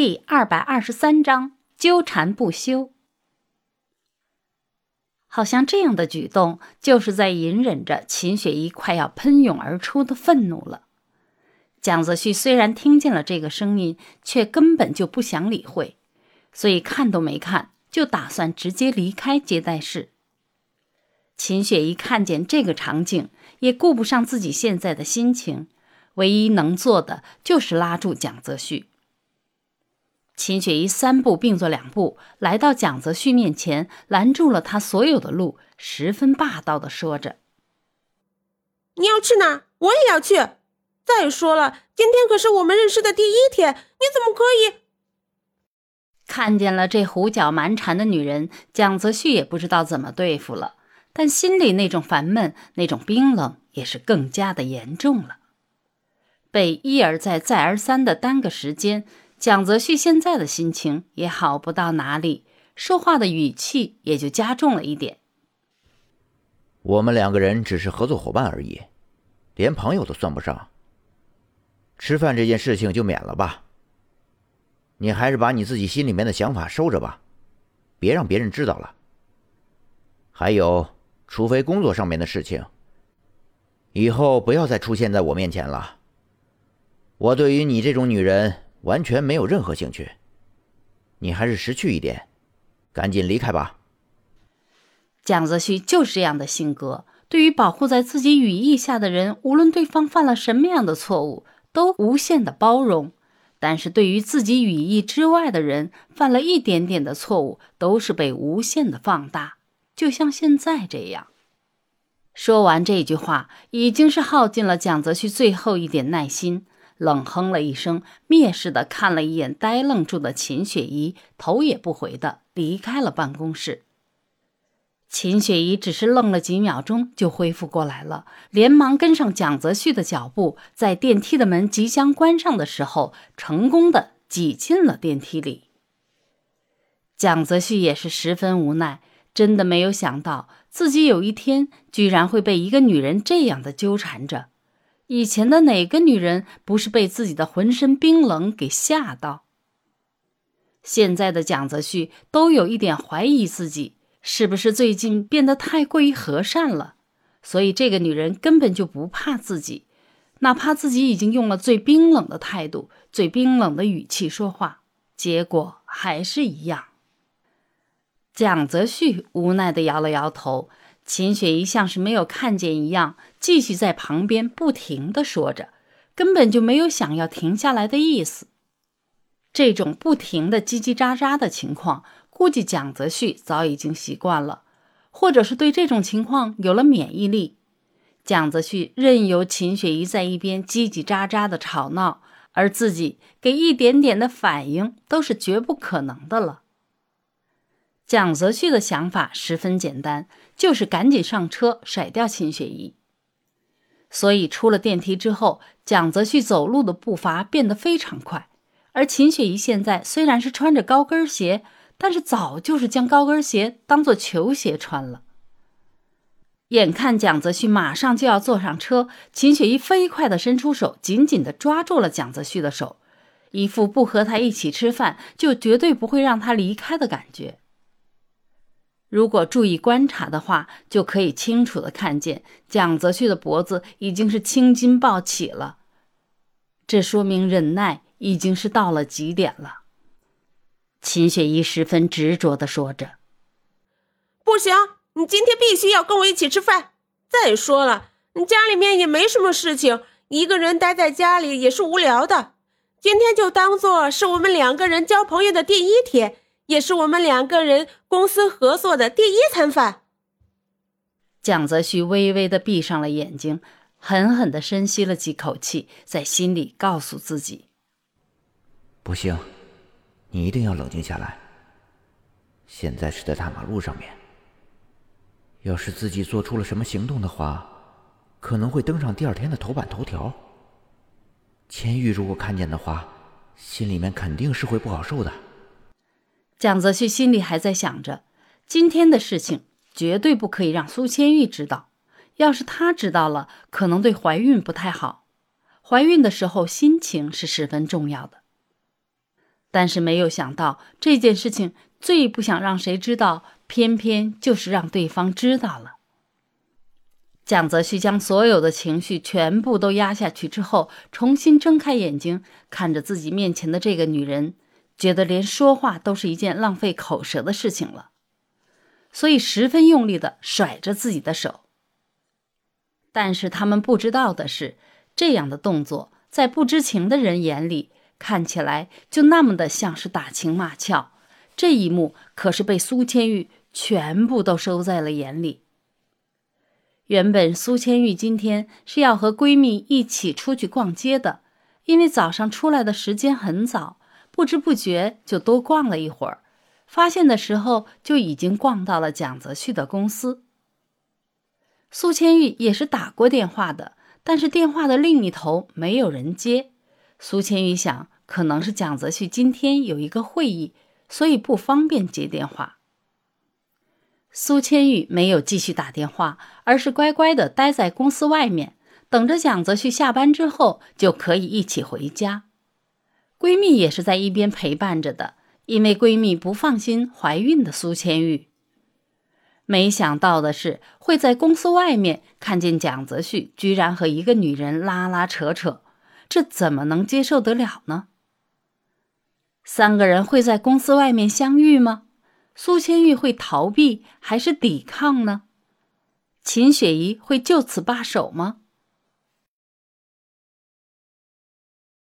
第二百二十三章纠缠不休。好像这样的举动就是在隐忍着秦雪怡快要喷涌而出的愤怒了。蒋泽旭虽然听见了这个声音，却根本就不想理会，所以看都没看，就打算直接离开接待室。秦雪怡看见这个场景，也顾不上自己现在的心情，唯一能做的就是拉住蒋泽旭。秦雪怡三步并作两步来到蒋泽旭面前，拦住了他所有的路，十分霸道的说着：“你要去哪儿？我也要去。再说了，今天可是我们认识的第一天，你怎么可以？”看见了这胡搅蛮缠的女人，蒋泽旭也不知道怎么对付了，但心里那种烦闷、那种冰冷也是更加的严重了。被一而再、再而三的耽搁时间。蒋泽旭现在的心情也好不到哪里，说话的语气也就加重了一点。我们两个人只是合作伙伴而已，连朋友都算不上。吃饭这件事情就免了吧。你还是把你自己心里面的想法收着吧，别让别人知道了。还有，除非工作上面的事情，以后不要再出现在我面前了。我对于你这种女人。完全没有任何兴趣，你还是识趣一点，赶紧离开吧。蒋泽旭就是这样的性格，对于保护在自己羽翼下的人，无论对方犯了什么样的错误，都无限的包容；但是对于自己羽翼之外的人，犯了一点点的错误，都是被无限的放大，就像现在这样。说完这句话，已经是耗尽了蒋泽旭最后一点耐心。冷哼了一声，蔑视的看了一眼呆愣住的秦雪怡，头也不回的离开了办公室。秦雪怡只是愣了几秒钟，就恢复过来了，连忙跟上蒋泽旭的脚步，在电梯的门即将关上的时候，成功的挤进了电梯里。蒋泽旭也是十分无奈，真的没有想到自己有一天居然会被一个女人这样的纠缠着。以前的哪个女人不是被自己的浑身冰冷给吓到？现在的蒋泽旭都有一点怀疑自己是不是最近变得太过于和善了，所以这个女人根本就不怕自己，哪怕自己已经用了最冰冷的态度、最冰冷的语气说话，结果还是一样。蒋泽旭无奈的摇了摇头。秦雪怡像是没有看见一样，继续在旁边不停的说着，根本就没有想要停下来的意思。这种不停的叽叽喳喳的情况，估计蒋泽旭早已经习惯了，或者是对这种情况有了免疫力。蒋泽旭任由秦雪怡在一边叽叽喳喳的吵闹，而自己给一点点的反应都是绝不可能的了。蒋泽旭的想法十分简单，就是赶紧上车甩掉秦雪怡。所以出了电梯之后，蒋泽旭走路的步伐变得非常快。而秦雪怡现在虽然是穿着高跟鞋，但是早就是将高跟鞋当做球鞋穿了。眼看蒋泽旭马上就要坐上车，秦雪怡飞快地伸出手，紧紧地抓住了蒋泽旭的手，一副不和他一起吃饭就绝对不会让他离开的感觉。如果注意观察的话，就可以清楚的看见蒋泽旭的脖子已经是青筋暴起了，这说明忍耐已经是到了极点了。秦雪怡十分执着的说着：“不行，你今天必须要跟我一起吃饭。再说了，你家里面也没什么事情，一个人待在家里也是无聊的。今天就当做是我们两个人交朋友的第一天。”也是我们两个人公司合作的第一餐饭。蒋泽旭微微的闭上了眼睛，狠狠的深吸了几口气，在心里告诉自己：“不行，你一定要冷静下来。现在是在大马路上面，要是自己做出了什么行动的话，可能会登上第二天的头版头条。千玉如果看见的话，心里面肯定是会不好受的。”蒋泽旭心里还在想着，今天的事情绝对不可以让苏千玉知道。要是她知道了，可能对怀孕不太好。怀孕的时候，心情是十分重要的。但是没有想到这件事情最不想让谁知道，偏偏就是让对方知道了。蒋泽旭将所有的情绪全部都压下去之后，重新睁开眼睛，看着自己面前的这个女人，觉得连说话都是一件浪费口舌的事情了，所以十分用力的甩着自己的手。但是他们不知道的是，这样的动作在不知情的人眼里。看起来就那么的像是打情骂俏，这一幕可是被苏千玉全部都收在了眼里。原本苏千玉今天是要和闺蜜一起出去逛街的，因为早上出来的时间很早，不知不觉就多逛了一会儿，发现的时候就已经逛到了蒋泽旭的公司。苏千玉也是打过电话的，但是电话的另一头没有人接。苏千玉想，可能是蒋泽旭今天有一个会议，所以不方便接电话。苏千玉没有继续打电话，而是乖乖的待在公司外面，等着蒋泽旭下班之后就可以一起回家。闺蜜也是在一边陪伴着的，因为闺蜜不放心怀孕的苏千玉。没想到的是，会在公司外面看见蒋泽旭居然和一个女人拉拉扯扯。这怎么能接受得了呢？三个人会在公司外面相遇吗？苏千玉会逃避还是抵抗呢？秦雪怡会就此罢手吗？